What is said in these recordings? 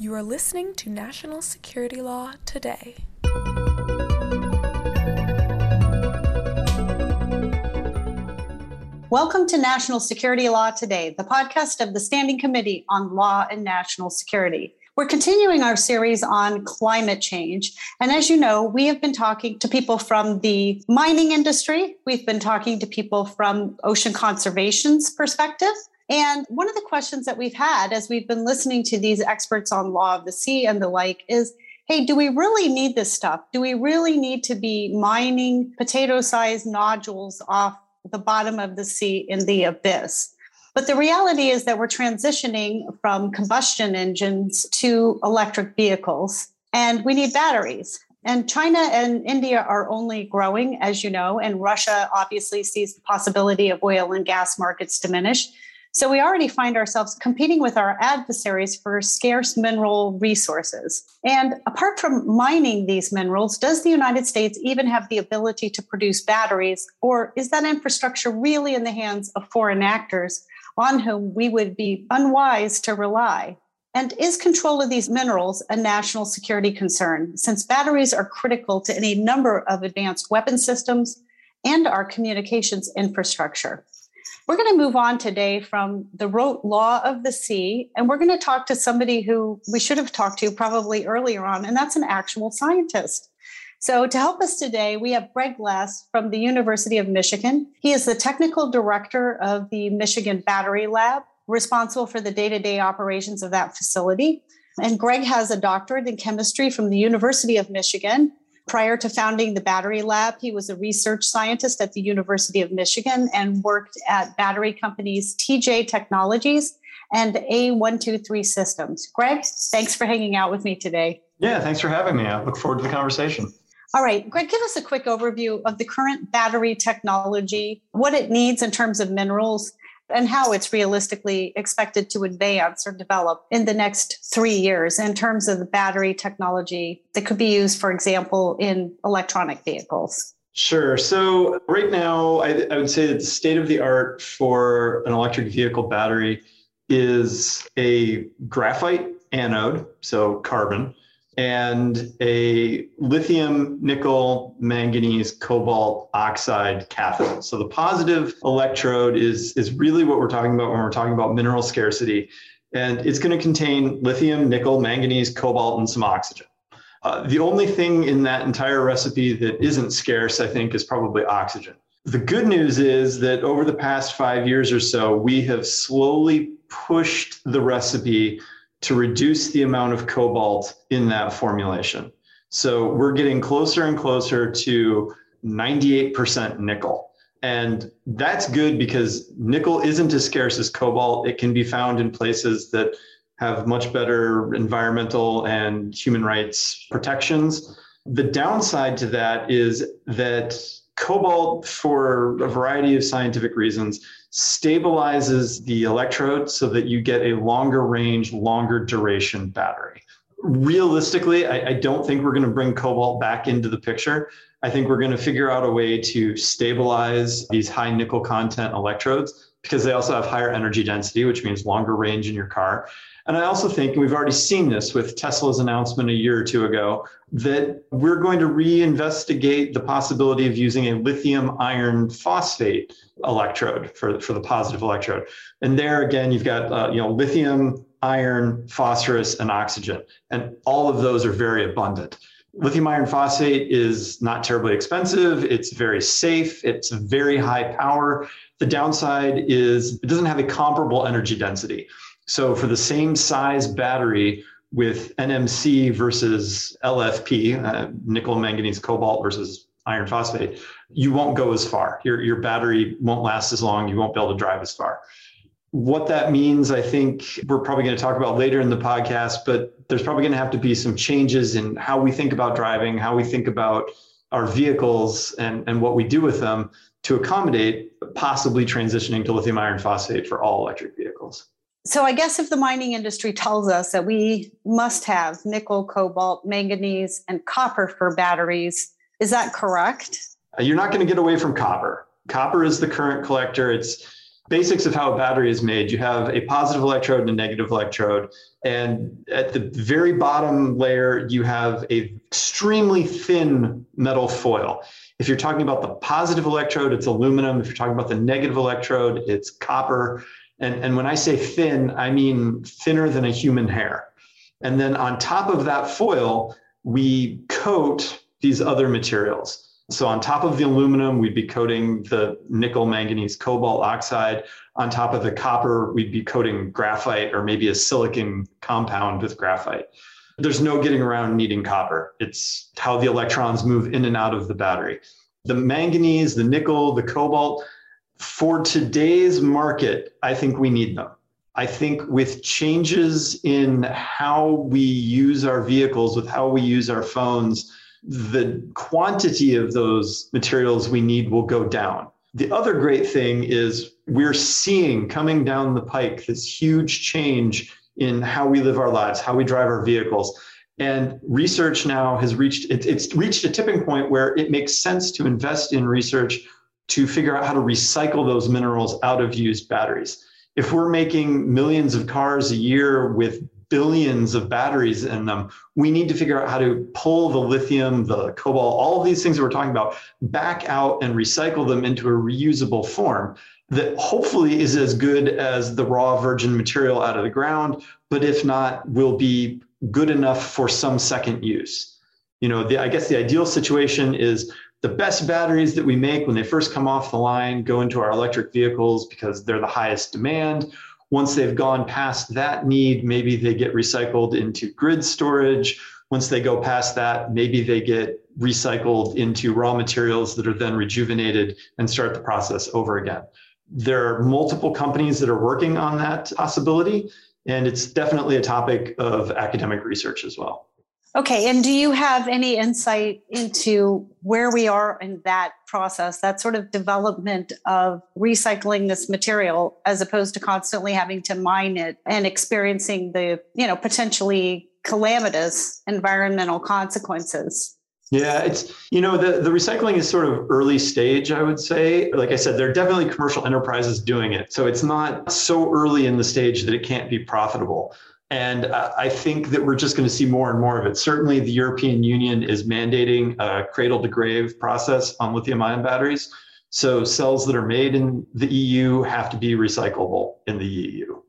You are listening to National Security Law Today. Welcome to National Security Law Today, the podcast of the Standing Committee on Law and National Security. We're continuing our series on climate change. And as you know, we have been talking to people from the mining industry. We've been talking to people from ocean conservation's perspective. And one of the questions that we've had as we've been listening to these experts on law of the sea and the like is hey, do we really need this stuff? Do we really need to be mining potato sized nodules off the bottom of the sea in the abyss? But the reality is that we're transitioning from combustion engines to electric vehicles, and we need batteries. And China and India are only growing, as you know, and Russia obviously sees the possibility of oil and gas markets diminish. So we already find ourselves competing with our adversaries for scarce mineral resources. And apart from mining these minerals, does the United States even have the ability to produce batteries? Or is that infrastructure really in the hands of foreign actors on whom we would be unwise to rely? And is control of these minerals a national security concern, since batteries are critical to any number of advanced weapon systems and our communications infrastructure? We're going to move on today from the rote law of the sea, and we're going to talk to somebody who we should have talked to probably earlier on, and that's an actual scientist. So, to help us today, we have Greg Less from the University of Michigan. He is the technical director of the Michigan Battery Lab, responsible for the day to day operations of that facility. And Greg has a doctorate in chemistry from the University of Michigan Prior to founding the Battery Lab, he was a research scientist at the University of Michigan and worked at battery companies TJ Technologies and A123 Systems. Greg, thanks for hanging out with me today. Yeah, thanks for having me. I look forward to the conversation. All right, Greg, give us a quick overview of the current battery technology, what it needs in terms of minerals, and how it's realistically expected to advance or develop in the next three years in terms of the battery technology that could be used, for example, in electronic vehicles? Sure. So, right now, I, I would say that the state of the art for an electric vehicle battery is a graphite anode, so carbon, and a lithium, nickel, manganese, cobalt oxide cathode. So the positive electrode is, is really what we're talking about when we're talking about mineral scarcity. And it's going to contain lithium, nickel, manganese, cobalt, and some oxygen. Uh, the only thing in that entire recipe that isn't scarce, I think, is probably oxygen. The good news is that over the past five years or so, we have slowly pushed the recipe to reduce the amount of cobalt in that formulation. So we're getting closer and closer to 98% nickel. And that's good because nickel isn't as scarce as cobalt. It can be found in places that have much better environmental and human rights protections. The downside to that is that cobalt, for a variety of scientific reasons, stabilizes the electrode so that you get a longer range, longer duration battery. Realistically, I, I don't think we're going to bring cobalt back into the picture. I think we're going to figure out a way to stabilize these high nickel content electrodes because they also have higher energy density, which means longer range in your car. And I also think, and we've already seen this with Tesla's announcement a year or two ago, that we're going to reinvestigate the possibility of using a lithium iron phosphate electrode for, for the positive electrode. And there again, you've got uh, you know lithium, iron, phosphorus, and oxygen, and all of those are very abundant. Lithium iron phosphate is not terribly expensive. It's very safe. It's very high power. The downside is it doesn't have a comparable energy density. So for the same size battery with NMC versus LFP, uh, nickel, manganese, cobalt versus iron phosphate, you won't go as far. Your, your battery won't last as long. You won't be able to drive as far. What that means, I think we're probably going to talk about later in the podcast, but there's probably going to have to be some changes in how we think about driving, how we think about our vehicles and, and what we do with them to accommodate possibly transitioning to lithium iron phosphate for all electric vehicles. So, I guess if the mining industry tells us that we must have nickel, cobalt, manganese, and copper for batteries, is that correct? Uh, you're not going to get away from copper. Copper is the current collector. It's basics of how a battery is made you have a positive electrode and a negative electrode and at the very bottom layer you have a extremely thin metal foil if you're talking about the positive electrode it's aluminum if you're talking about the negative electrode it's copper and, and when i say thin i mean thinner than a human hair and then on top of that foil we coat these other materials so on top of the aluminum, we'd be coating the nickel, manganese, cobalt oxide. On top of the copper, we'd be coating graphite or maybe a silicon compound with graphite. There's no getting around needing copper. It's how the electrons move in and out of the battery. The manganese, the nickel, the cobalt, for today's market, I think we need them. I think with changes in how we use our vehicles, with how we use our phones, the quantity of those materials we need will go down. The other great thing is we're seeing coming down the pike this huge change in how we live our lives, how we drive our vehicles. And research now has reached it's reached a tipping point where it makes sense to invest in research to figure out how to recycle those minerals out of used batteries. If we're making millions of cars a year with billions of batteries in them. We need to figure out how to pull the lithium, the cobalt, all of these things that we're talking about back out and recycle them into a reusable form that hopefully is as good as the raw virgin material out of the ground, but if not, will be good enough for some second use. You know, the, I guess the ideal situation is the best batteries that we make when they first come off the line go into our electric vehicles because they're the highest demand once they've gone past that need, maybe they get recycled into grid storage. Once they go past that, maybe they get recycled into raw materials that are then rejuvenated and start the process over again. There are multiple companies that are working on that possibility, and it's definitely a topic of academic research as well. Okay. And do you have any insight into where we are in that process, that sort of development of recycling this material as opposed to constantly having to mine it and experiencing the, you know, potentially calamitous environmental consequences? Yeah, it's you know the the recycling is sort of early stage, I would say. Like I said, there are definitely commercial enterprises doing it, so it's not so early in the stage that it can't be profitable. And I think that we're just going to see more and more of it. Certainly, the European Union is mandating a cradle to grave process on lithium ion batteries. So, cells that are made in the EU have to be recyclable in the EU.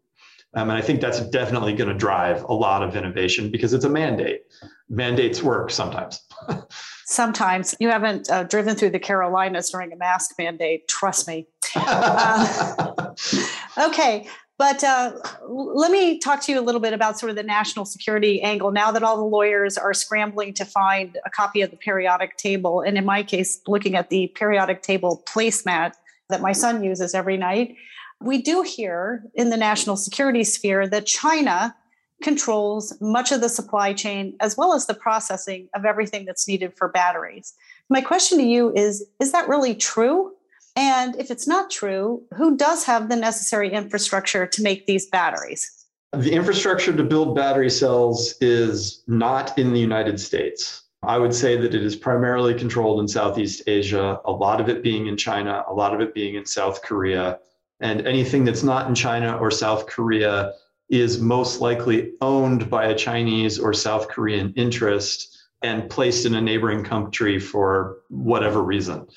Um, and I think that's definitely going to drive a lot of innovation because it's a mandate. Mandates work sometimes. sometimes. You haven't uh, driven through the Carolinas during a mask mandate, trust me. Uh, okay, but uh, let me talk to you a little bit about sort of the national security angle now that all the lawyers are scrambling to find a copy of the periodic table. And in my case, looking at the periodic table placemat that my son uses every night, we do hear in the national security sphere that China controls much of the supply chain as well as the processing of everything that's needed for batteries. My question to you is Is that really true? And if it's not true, who does have the necessary infrastructure to make these batteries? The infrastructure to build battery cells is not in the United States. I would say that it is primarily controlled in Southeast Asia, a lot of it being in China, a lot of it being in South Korea. And anything that's not in China or South Korea is most likely owned by a Chinese or South Korean interest and placed in a neighboring country for whatever reason.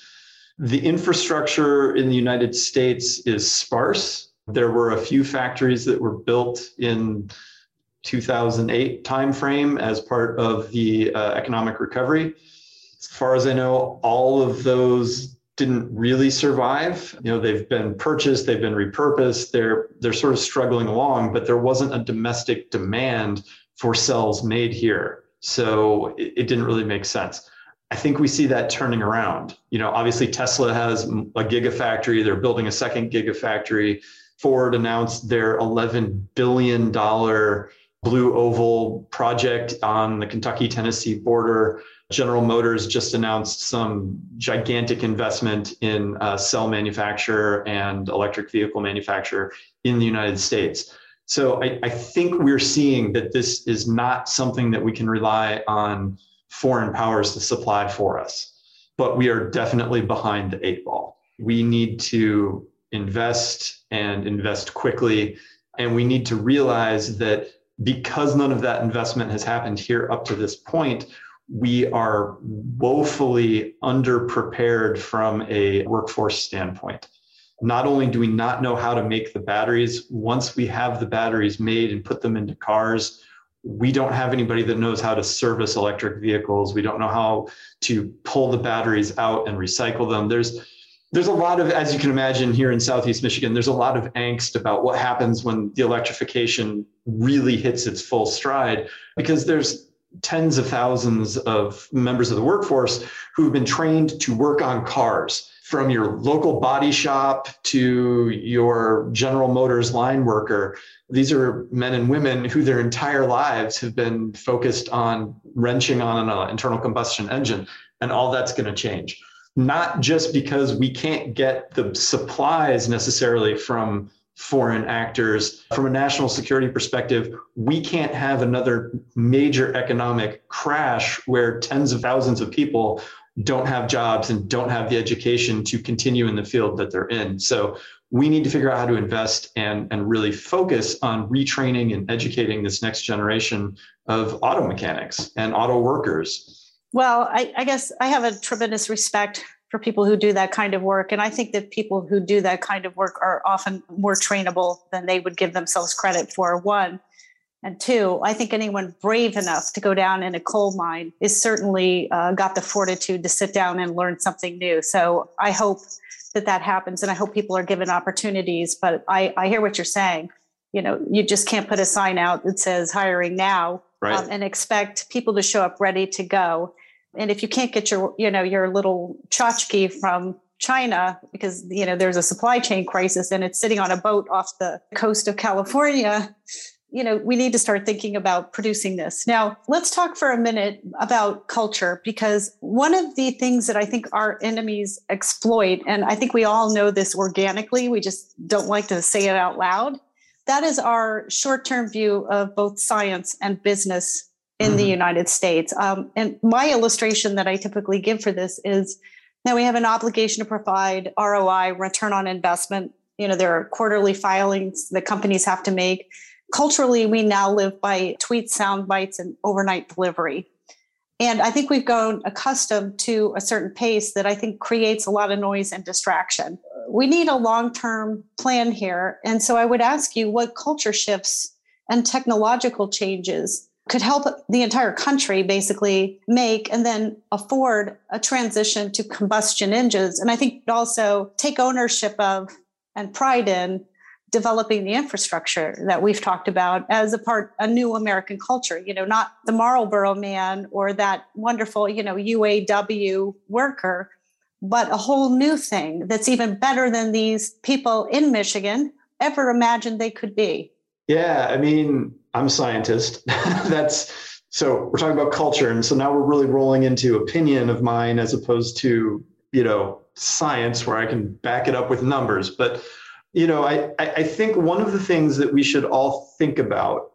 The infrastructure in the United States is sparse. There were a few factories that were built in 2008 timeframe as part of the uh, economic recovery. As far as I know, all of those didn't really survive. You know, they've been purchased, they've been repurposed, they're they're sort of struggling along, but there wasn't a domestic demand for cells made here. So it, it didn't really make sense. I think we see that turning around. You know, obviously Tesla has a gigafactory. They're building a second gigafactory. Ford announced their $11 billion Blue Oval project on the Kentucky Tennessee border. General Motors just announced some gigantic investment in uh, cell manufacture and electric vehicle manufacture in the United States. So I, I think we're seeing that this is not something that we can rely on foreign powers to supply for us. But we are definitely behind the eight ball. We need to invest and invest quickly. And we need to realize that because none of that investment has happened here up to this point, we are woefully underprepared from a workforce standpoint. Not only do we not know how to make the batteries, once we have the batteries made and put them into cars, we don't have anybody that knows how to service electric vehicles. We don't know how to pull the batteries out and recycle them. There's there's a lot of, as you can imagine, here in Southeast Michigan, there's a lot of angst about what happens when the electrification really hits its full stride, because there's tens of thousands of members of the workforce who've been trained to work on cars from your local body shop to your General Motors line worker. These are men and women who their entire lives have been focused on wrenching on an uh, internal combustion engine, and all that's going to change not just because we can't get the supplies necessarily from foreign actors. From a national security perspective, we can't have another major economic crash where tens of thousands of people don't have jobs and don't have the education to continue in the field that they're in. So we need to figure out how to invest and, and really focus on retraining and educating this next generation of auto mechanics and auto workers well, I, I, guess I have a tremendous respect for people who do that kind of work. And I think that people who do that kind of work are often more trainable than they would give themselves credit for. One. And two, I think anyone brave enough to go down in a coal mine is certainly uh, got the fortitude to sit down and learn something new. So I hope that that happens. And I hope people are given opportunities. But I, I hear what you're saying. You know, you just can't put a sign out that says hiring now right. um, and expect people to show up ready to go and if you can't get your you know your little tchotchke from China because you know there's a supply chain crisis and it's sitting on a boat off the coast of California you know we need to start thinking about producing this now let's talk for a minute about culture because one of the things that i think our enemies exploit and i think we all know this organically we just don't like to say it out loud that is our short-term view of both science and business in mm-hmm. the United States. Um, and my illustration that I typically give for this is now we have an obligation to provide ROI, return on investment. You know, there are quarterly filings that companies have to make. Culturally, we now live by tweet sound bites and overnight delivery. And I think we've grown accustomed to a certain pace that I think creates a lot of noise and distraction. We need a long term plan here. And so I would ask you what culture shifts and technological changes could help the entire country basically make and then afford a transition to combustion engines. And I think also take ownership of and pride in developing the infrastructure that we've talked about as a part a new american culture you know not the marlboro man or that wonderful you know uaw worker but a whole new thing that's even better than these people in michigan ever imagined they could be yeah i mean I'm a scientist. That's so we're talking about culture. And so now we're really rolling into opinion of mine as opposed to, you know, science where I can back it up with numbers. But, you know, I, I think one of the things that we should all think about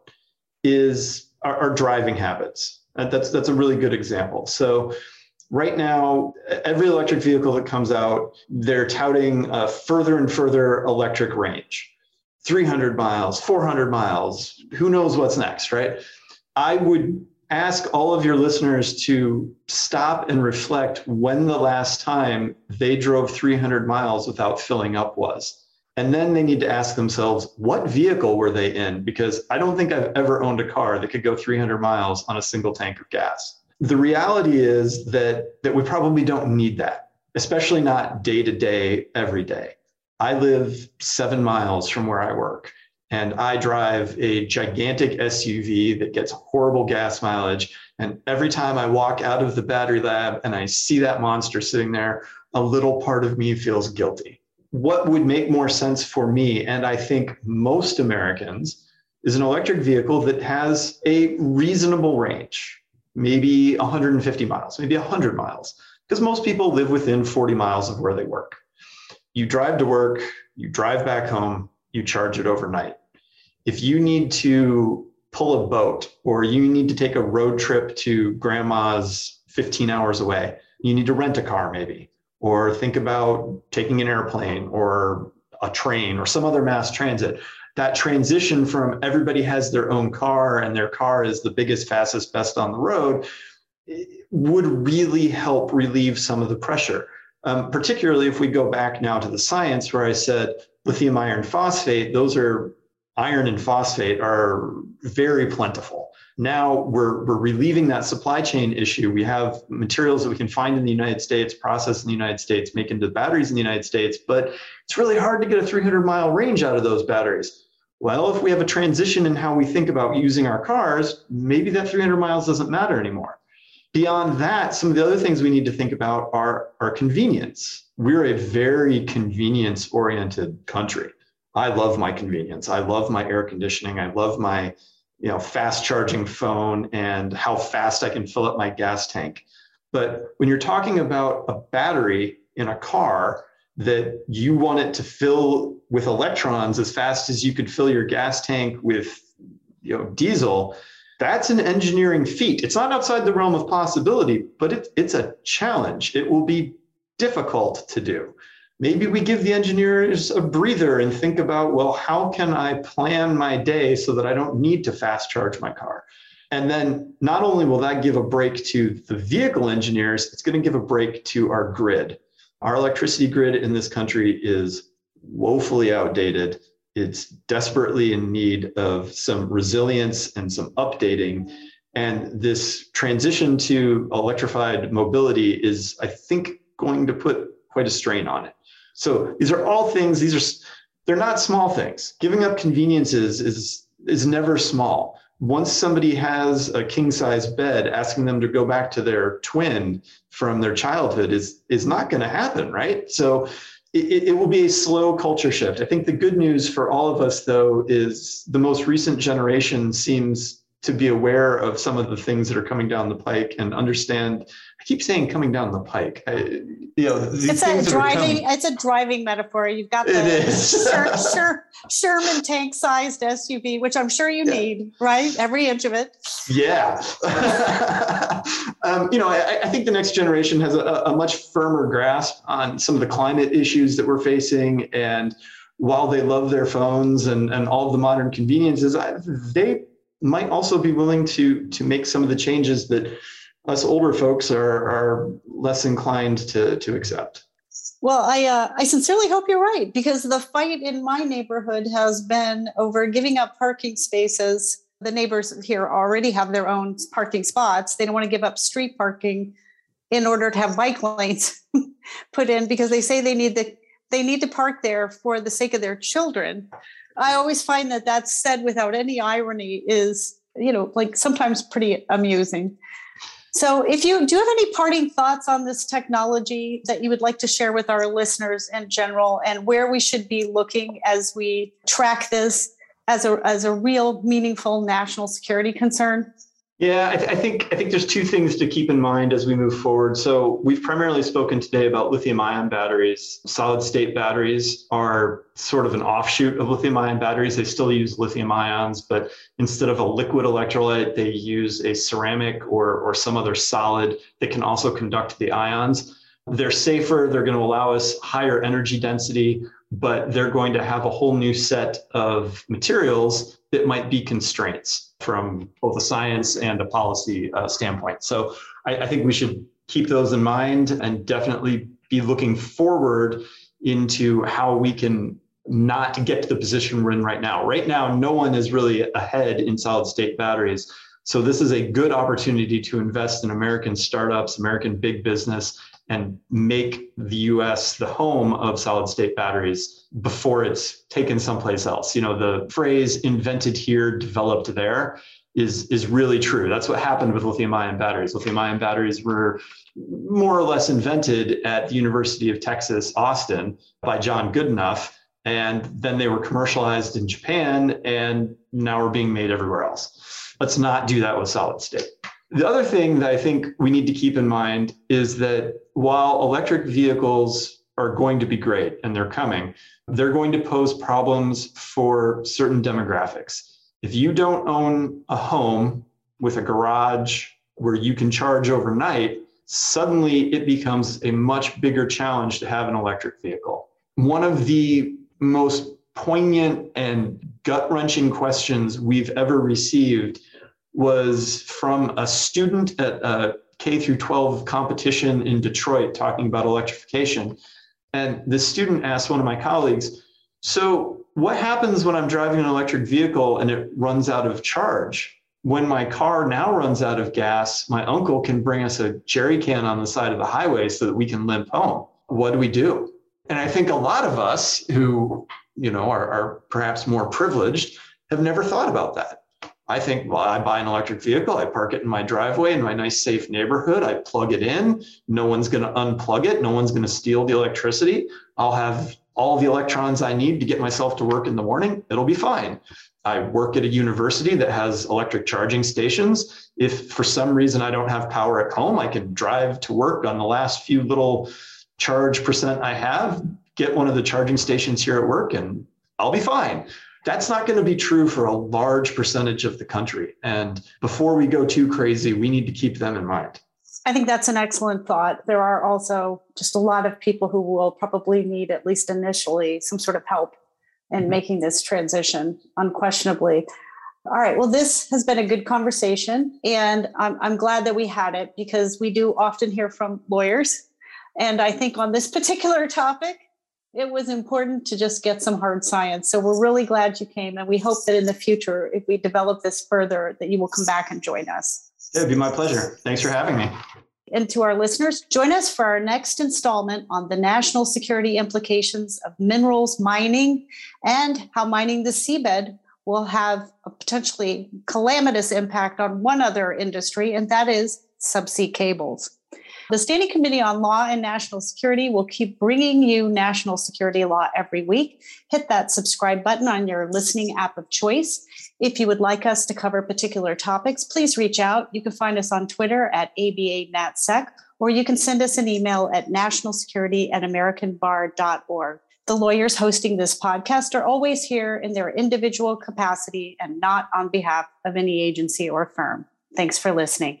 is our, our driving habits. And that's that's a really good example. So right now, every electric vehicle that comes out, they're touting a further and further electric range. 300 miles, 400 miles, who knows what's next, right? I would ask all of your listeners to stop and reflect when the last time they drove 300 miles without filling up was. And then they need to ask themselves, what vehicle were they in? Because I don't think I've ever owned a car that could go 300 miles on a single tank of gas. The reality is that, that we probably don't need that, especially not day to day, every day. I live seven miles from where I work, and I drive a gigantic SUV that gets horrible gas mileage. And every time I walk out of the battery lab and I see that monster sitting there, a little part of me feels guilty. What would make more sense for me, and I think most Americans, is an electric vehicle that has a reasonable range, maybe 150 miles, maybe 100 miles, because most people live within 40 miles of where they work you drive to work, you drive back home, you charge it overnight. If you need to pull a boat or you need to take a road trip to grandma's 15 hours away, you need to rent a car maybe, or think about taking an airplane or a train or some other mass transit. That transition from everybody has their own car and their car is the biggest, fastest, best on the road would really help relieve some of the pressure. Um, particularly if we go back now to the science where I said lithium iron phosphate, those are iron and phosphate are very plentiful. Now we're, we're relieving that supply chain issue. We have materials that we can find in the United States, process in the United States, make into batteries in the United States, but it's really hard to get a 300 mile range out of those batteries. Well, if we have a transition in how we think about using our cars, maybe that 300 miles doesn't matter anymore. Beyond that, some of the other things we need to think about are, are convenience. We're a very convenience oriented country. I love my convenience. I love my air conditioning. I love my you know fast charging phone and how fast I can fill up my gas tank. But when you're talking about a battery in a car that you want it to fill with electrons as fast as you could fill your gas tank with you know diesel, that's an engineering feat. It's not outside the realm of possibility, but it, it's a challenge. It will be difficult to do. Maybe we give the engineers a breather and think about, well, how can I plan my day so that I don't need to fast charge my car? And then not only will that give a break to the vehicle engineers, it's going to give a break to our grid. Our electricity grid in this country is woefully outdated it's desperately in need of some resilience and some updating. And this transition to electrified mobility is, I think, going to put quite a strain on it. So these are all things, these are they're not small things. Giving up conveniences is is never small. Once somebody has a king size bed, asking them to go back to their twin from their childhood is is not going to happen, right? So it, it, will be a slow culture shift. I think the good news for all of us, though, is the most recent generation seems to be aware of some of the things that are coming down the pike and understand. I keep saying coming down the pike. I, you know, it's a driving. It's a driving metaphor. You've got the Sher, Sher, Sherman tank-sized SUV, which I'm sure you yeah. need, right? Every inch of it. Yeah. um, you know, I, I, think the next generation has a, a much firmer grasp on some of the climate issues that we're facing and while they love their phones and, and all of the modern conveniences, I, they might also be willing to to make some of the changes that us older folks are are less inclined to to accept. Well, I uh, I sincerely hope you're right because the fight in my neighborhood has been over giving up parking spaces. The neighbors here already have their own parking spots. They don't want to give up street parking in order to have bike lanes put in because they say they need the they need to park there for the sake of their children. I always find that that's said without any irony is, you know, like sometimes pretty amusing. So, if you do you have any parting thoughts on this technology that you would like to share with our listeners in general and where we should be looking as we track this as a, as a real meaningful national security concern? Yeah, I, th- I, think I think there's two things to keep in mind as we move forward. So we've primarily spoken today about lithium-ion batteries. Solid-state batteries are sort of an offshoot of lithium-ion batteries. They still use lithium ions, but instead of a liquid electrolyte, they use a ceramic or or some other solid that can also conduct the ions. They're safer. They're going to allow us higher energy density, but they're going to have a whole new set of materials that might be constraints from both a science and a policy uh, standpoint. So I, I think we should keep those in mind and definitely be looking forward into how we can not get to the position we're in right now. Right now, no one is really ahead in solid state batteries. So this is a good opportunity to invest in American startups, American big business, and make the US the home of solid state batteries before it's taken someplace else. You know, the phrase invented here, developed there is, is really true. That's what happened with lithium ion batteries. Lithium ion batteries were more or less invented at the University of Texas, Austin by John Goodenough. And then they were commercialized in Japan and now are being made everywhere else. Let's not do that with solid state. The other thing that I think we need to keep in mind is that while electric vehicles are going to be great and they're coming, they're going to pose problems for certain demographics. If you don't own a home with a garage where you can charge overnight, suddenly it becomes a much bigger challenge to have an electric vehicle. One of the most poignant and gut wrenching questions we've ever received was from a student at a K through 12 competition in Detroit talking about electrification. And the student asked one of my colleagues, So, what happens when I'm driving an electric vehicle and it runs out of charge? When my car now runs out of gas, my uncle can bring us a jerry can on the side of the highway so that we can limp home. What do we do? And I think a lot of us who, you know, are, are perhaps more privileged have never thought about that. I think, well, I buy an electric vehicle, I park it in my driveway in my nice, safe neighborhood, I plug it in. No one's going to unplug it, no one's going to steal the electricity. I'll have all the electrons I need to get myself to work in the morning. It'll be fine. I work at a university that has electric charging stations. If for some reason I don't have power at home, I can drive to work on the last few little charge percent I have, get one of the charging stations here at work, and I'll be fine. That's not going to be true for a large percentage of the country. And before we go too crazy, we need to keep them in mind. I think that's an excellent thought. There are also just a lot of people who will probably need, at least initially, some sort of help in mm-hmm. making this transition, unquestionably. All right. Well, this has been a good conversation, and I'm, I'm glad that we had it because we do often hear from lawyers. And I think on this particular topic, it was important to just get some hard science. So we're really glad you came, and we hope that in the future, if we develop this further, that you will come back and join us. It'd be my pleasure. Thanks for having me. And to our listeners, join us for our next installment on the national security implications of minerals mining and how mining the seabed will have a potentially calamitous impact on one other industry, and that is subsea cables. The Standing Committee on Law and National Security will keep bringing you national security law every week. Hit that subscribe button on your listening app of choice. If you would like us to cover particular topics, please reach out. You can find us on Twitter at ABANatSec, or you can send us an email at nationalsecurity at americanbar.org. The lawyers hosting this podcast are always here in their individual capacity and not on behalf of any agency or firm. Thanks for listening.